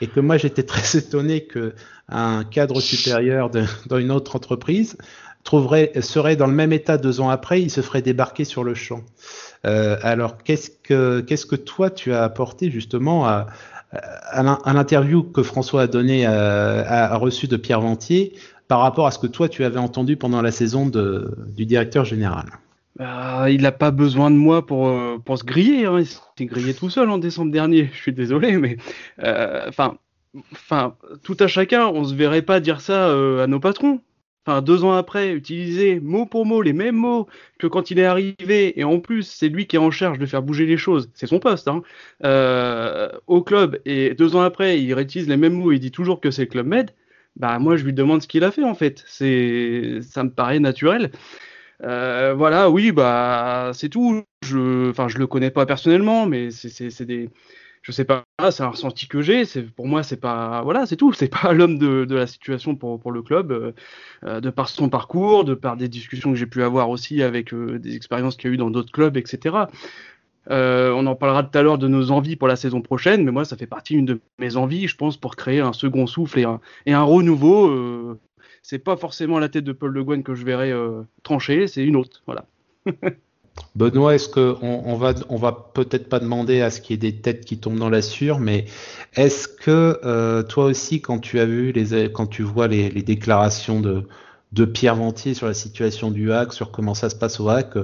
Et que moi j'étais très étonné qu'un cadre supérieur dans une autre entreprise trouverait, serait dans le même état deux ans après, il se ferait débarquer sur le champ. Euh, alors que qu'est-ce que toi tu as apporté justement à, à l'interview que François a donné euh, a, reçu de Pierre Ventier par rapport à ce que toi tu avais entendu pendant la saison du directeur général bah, Il n'a pas besoin de moi pour, euh, pour se griller. Hein. Il s'est grillé tout seul en décembre dernier. Je suis désolé, mais euh, enfin, enfin, tout à chacun, on se verrait pas dire ça à nos patrons enfin deux ans après, utiliser mot pour mot les mêmes mots que quand il est arrivé, et en plus c'est lui qui est en charge de faire bouger les choses, c'est son poste, hein, euh, au club, et deux ans après il réutilise les mêmes mots, il dit toujours que c'est le club Med, bah moi je lui demande ce qu'il a fait en fait, c'est, ça me paraît naturel. Euh, voilà, oui, bah c'est tout. Je, enfin, je le connais pas personnellement, mais c'est des, je sais pas, c'est un ressenti que j'ai. Pour moi, c'est pas, voilà, c'est tout. C'est pas l'homme de, la situation pour, le club, euh, euh, de par son parcours, de par des discussions que j'ai pu avoir aussi avec euh, des expériences qu'il y a eu dans d'autres clubs, etc. on en parlera tout à l'heure de nos envies pour la saison prochaine, mais moi, ça fait partie de mes envies, je pense, pour créer un second souffle et un, et un renouveau. c'est pas forcément la tête de Paul Le Guen que je verrai trancher, c'est une autre, voilà. Benoît, est-ce qu'on on va, on va peut-être pas demander à ce qu'il y ait des têtes qui tombent dans la sûre, mais est-ce que euh, toi aussi, quand tu as vu les, quand tu vois les, déclarations de, de Pierre Ventier sur la situation du hack, sur comment ça se passe au hack,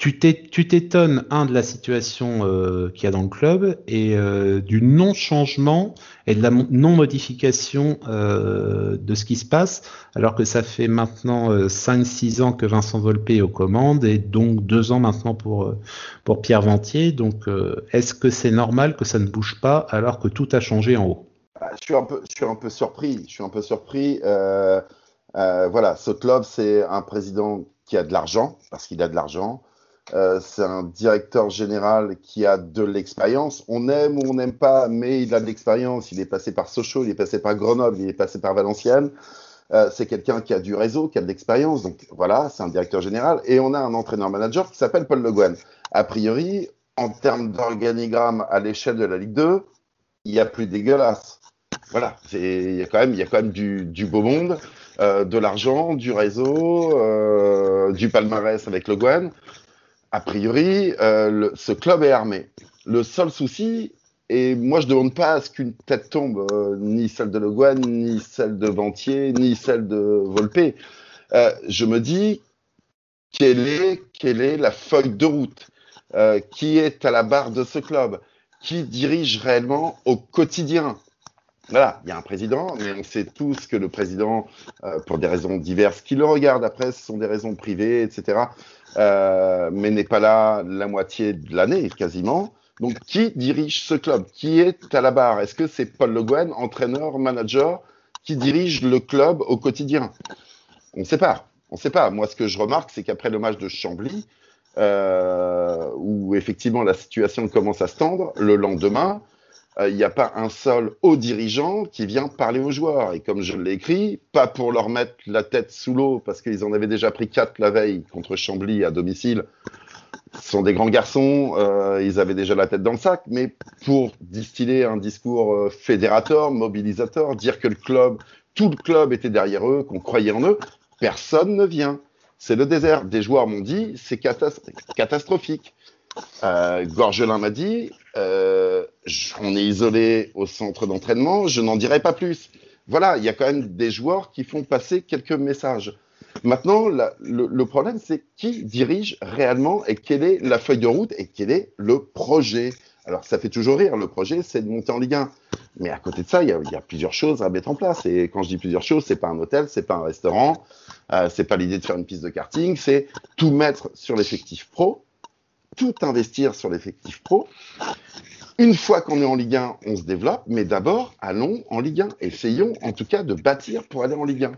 tu t'étonnes, un, de la situation euh, qu'il y a dans le club et euh, du non-changement et de la non-modification euh, de ce qui se passe, alors que ça fait maintenant 5-6 ans que Vincent Volpe est aux commandes et donc deux ans maintenant pour, pour Pierre Ventier. Donc, est-ce que c'est normal que ça ne bouge pas alors que tout a changé en haut? Bah, je suis, un peu, je suis un peu surpris. Je suis un peu surpris. voilà, ce club, c'est un président qui a de l'argent, parce qu'il a de l'argent Euh, c'est un directeur général qui a de l'expérience. On aime ou on n'aime pas, mais il a de l'expérience. Il est passé par Sochaux, il est passé par Grenoble, il est passé par Valenciennes. Euh, c'est quelqu'un qui a du réseau, qui a de l'expérience. Donc voilà, c'est un directeur général. Et on a un entraîneur-manager qui s'appelle Paul Le Guen. A priori, en termes d'organigramme à l'échelle de la Ligue 2, il y a plus dégueulasse. Voilà, il y a quand même, y a du, beau monde, euh, de l'argent, du réseau, du palmarès avec Le Guen a priori, euh, ce club est armé. Le seul souci, et moi je ne demande pas à ce qu'une tête tombe, euh, ni celle de Le ni celle de Ventier, ni celle de Volpe. Euh, je me dis, quelle est la feuille de route Qui est à la barre de ce club Qui dirige réellement au quotidien? Voilà, il y a un président, mais on sait tous que le président, pour des raisons diverses, qui le regarde après, ce sont des raisons privées, etc. Euh, mais n'est pas là la moitié de l'année quasiment. Donc, qui dirige ce club? Qui est à la barre? Est-ce que c'est Paul Le Guen, entraîneur, manager, qui dirige le club au quotidien? On ne sait pas. On ne sait pas. Moi, ce que je remarque, c'est qu'après le match de Chambly, euh, où effectivement la situation commence à se tendre, le lendemain, il euh, n'y a pas un seul haut dirigeant qui vient parler aux joueurs. Et comme je l'ai écrit, pas pour leur mettre la tête sous l'eau, parce qu'ils en avaient déjà pris quatre la veille contre Chambly à domicile. Ce sont des grands garçons, euh, ils avaient déjà la tête dans le sac, mais pour distiller un discours euh, fédérateur, mobilisateur, dire que le club, tout le club était derrière eux, qu'on croyait en eux, personne ne vient. C'est le désert. Des joueurs m'ont dit, c'est catastrophique. Euh, Gorgelin m'a dit, euh, on est isolé au centre d'entraînement, je n'en dirai pas plus. Voilà, il y a quand même des joueurs qui font passer quelques messages. Maintenant, le, problème, c'est qui dirige réellement et quelle est la feuille de route et quel est le projet. Alors, ça fait toujours rire, le projet, c'est de monter en Ligue 1. Mais à côté de ça, il y, a, plusieurs choses à mettre en place. Et quand je dis plusieurs choses, c'est pas un hôtel, c'est pas un restaurant, euh, c'est pas l'idée de faire une piste de karting, c'est tout mettre sur l'effectif pro tout investir sur l'effectif pro. Une fois qu'on est en Ligue 1, on se développe, mais d'abord, allons en Ligue 1. Essayons en tout cas de bâtir pour aller en Ligue 1.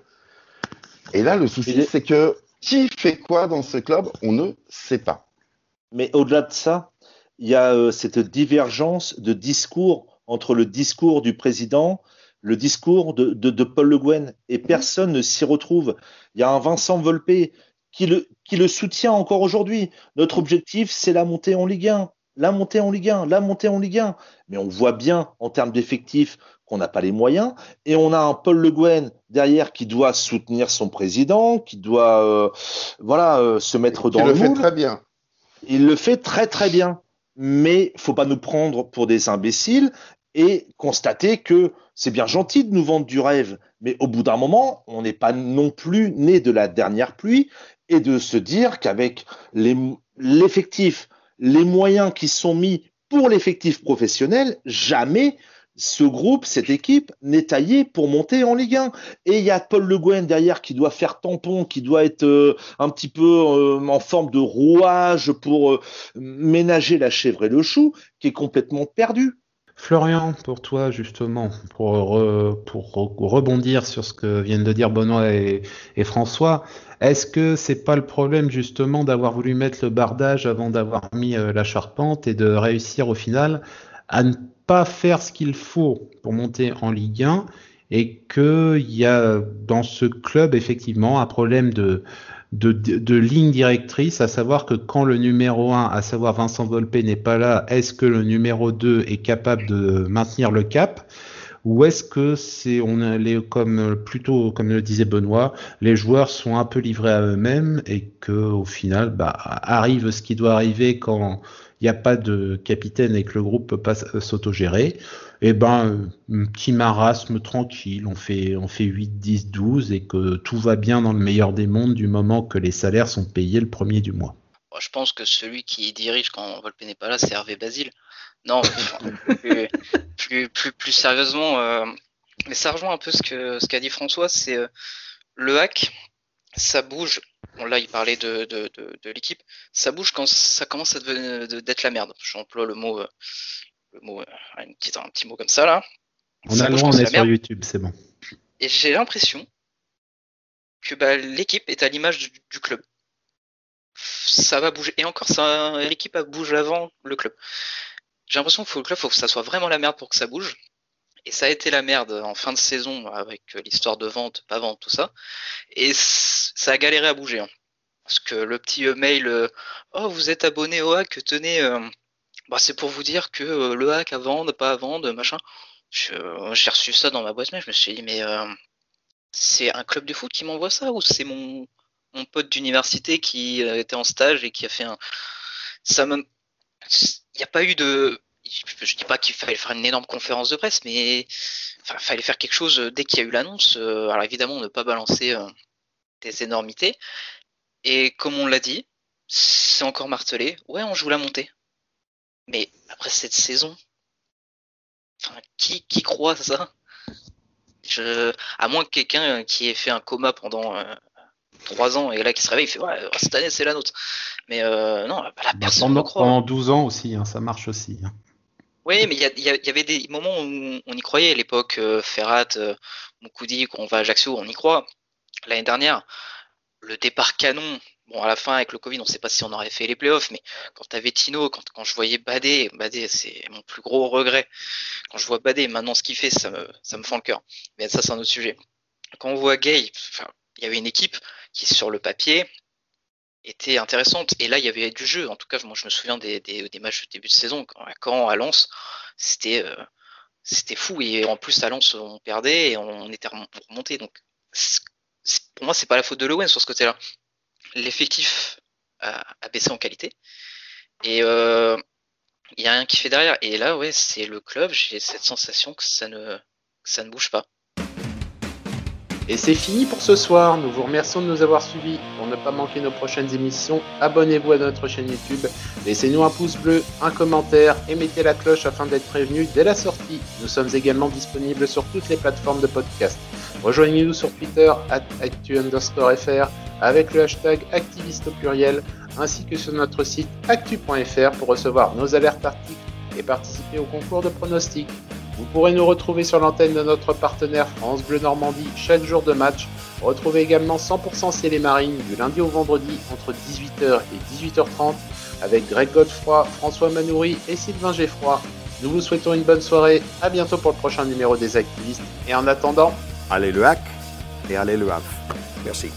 Et là, le souci, c'est que qui fait quoi dans ce club, on ne sait pas. Mais au-delà de ça, il y a euh, cette divergence de discours entre le discours du président, le discours de, de Paul Le Guen, et personne ne s'y retrouve. Il y a un Vincent Volpe qui le, qui le soutient encore aujourd'hui. Notre objectif, c'est la montée en Ligue 1. La montée en Ligue 1, la montée en Ligue 1. Mais on voit bien en termes d'effectifs qu'on n'a pas les moyens. Et on a un Paul Le Guen derrière qui doit soutenir son président, qui doit euh, voilà, euh, se mettre dans le, le fait très bien. Il le fait très très bien. Mais faut pas nous prendre pour des imbéciles et constater que c'est bien gentil de nous vendre du rêve, mais au bout d'un moment, on n'est pas non plus né de la dernière pluie et de se dire qu'avec l'effectif, les, moyens qui sont mis pour l'effectif professionnel, jamais ce groupe, cette équipe n'est taillée pour monter en Ligue 1. Et il y a Paul Le Guen derrière qui doit faire tampon, qui doit être euh, un petit peu euh, en forme de rouage pour euh, ménager la chèvre et le chou, qui est complètement perdu. Florian, pour toi justement, pour, rebondir sur ce que viennent de dire Benoît et, et François, est-ce que c'est pas le problème justement d'avoir voulu mettre le bardage avant d'avoir mis euh, la charpente et de réussir au final à ne pas faire ce qu'il faut pour monter en Ligue 1 et qu'il y a dans ce club effectivement un problème de, de, ligne directrice, à savoir que quand le numéro 1, à savoir Vincent Volpe, n'est pas là, est-ce que le numéro 2 est capable de maintenir le cap? Ou est-ce que c'est on est comme plutôt comme le disait Benoît, les joueurs sont un peu livrés à eux-mêmes et que au final bah, arrive ce qui doit arriver quand il n'y a pas de capitaine et que le groupe peut pas s'autogérer. Eh ben un petit marasme tranquille, on fait on fait 8 10 12 et que tout va bien dans le meilleur des mondes du moment que les salaires sont payés le premier du mois. Je pense que celui qui dirige quand Volpe n'est pas là, c'est Hervé Basile. Non, plus, plus, plus, sérieusement, euh, mais ça rejoint un peu ce que ce qu'a dit François, c'est euh, le hack, ça bouge. Bon, là, il parlait de, de, de, l'équipe. Ça bouge quand ça commence à devenir d'être la merde. J'emploie le mot, euh, le mot un, petit, un petit mot comme ça là. On a le droit, on est sur YouTube, c'est bon. Et j'ai l'impression que bah, l'équipe est à l'image du, club. ça va bouger. Et encore, l'équipe bouge avant le club. J'ai l'impression qu'il faut le club, faut que ça soit vraiment la merde pour que ça bouge. Et ça a été la merde en fin de saison avec l'histoire de vente, pas vente, tout ça. Et ça a galéré à bouger. Hein. Parce que le petit euh, mail, euh, oh vous êtes abonné au hack, tenez, euh, bah, c'est pour vous dire que le hack à vendre, pas à vendre, machin. J'ai reçu ça dans ma boîte mail, je me suis dit mais c'est un club de foot qui m'envoie ça ou c'est mon, mon pote d'université qui était en stage et qui a fait un ça il n'y a pas eu de je dis pas qu'il fallait faire une énorme conférence de presse, mais il fallait faire quelque chose dès qu'il y a eu l'annonce. Alors évidemment, ne pas balancer des énormités, et comme on l'a dit, c'est encore martelé. Ouais, on joue la montée. Mais après cette saison, enfin, qui, qui croit ça? Je, À moins que quelqu'un qui ait fait un coma pendant euh, trois ans et là qui se réveille, il fait ouais, cette année c'est la nôtre. Mais euh, non, la bah, personne pendant, ne croit. Pendant 12 ans aussi, hein, ça marche aussi. Hein. Oui, mais il y, avait des moments où on y croyait. À l'époque, euh, Ferrat, euh, Moukoudi, quand on va à Ajaccio, on y croit. L'année dernière, le départ canon, bon, à la fin, avec le Covid, on ne sait pas si on aurait fait les playoffs, mais quand tu avais Tino, quand, je voyais Badé, Badé, c'est mon plus gros regret. Quand je vois Badé, maintenant ce qu'il fait, ça me, ça me fend le cœur. Mais ça, c'est un autre sujet. Quand on voit Gay, il y avait une équipe qui, sur le papier, était intéressante. Et là, il y avait du jeu. En tout cas, moi, je me souviens des, matchs de début de saison. Quand, quand à Lens, c'était euh, c'était fou. Et en plus, à Lens, on perdait et on était remonté. Donc, pour moi, c'est pas la faute de l'OM sur ce côté-là. L'effectif a, baissé en qualité. Et euh, il y a rien qui fait derrière. Et là, ouais, c'est le club. J'ai cette sensation que ça ne, que ça ne bouge pas. Et c'est fini pour ce soir. Nous vous remercions de nous avoir suivis. Pour ne pas manquer nos prochaines émissions, abonnez-vous à notre chaîne YouTube, laissez-nous un pouce bleu, un commentaire et mettez la cloche afin d'être prévenu dès la sortie. Nous sommes également disponibles sur toutes les plateformes de podcast. Rejoignez-nous sur Twitter, actu underscore fr, avec le hashtag activiste ainsi que sur notre site actu.fr pour recevoir nos alertes articles et participer au concours de pronostics. Vous pourrez nous retrouver sur l'antenne de notre partenaire France Bleu Normandie chaque jour de match. Retrouvez également 100% Ciel Marine du lundi au vendredi entre 18h et 18h30 avec Greg Godefroy, François Manoury et Sylvain Geffroy. Nous vous souhaitons une bonne soirée, à bientôt pour le prochain numéro des activistes et en attendant, allez le hack et allez le have. Merci.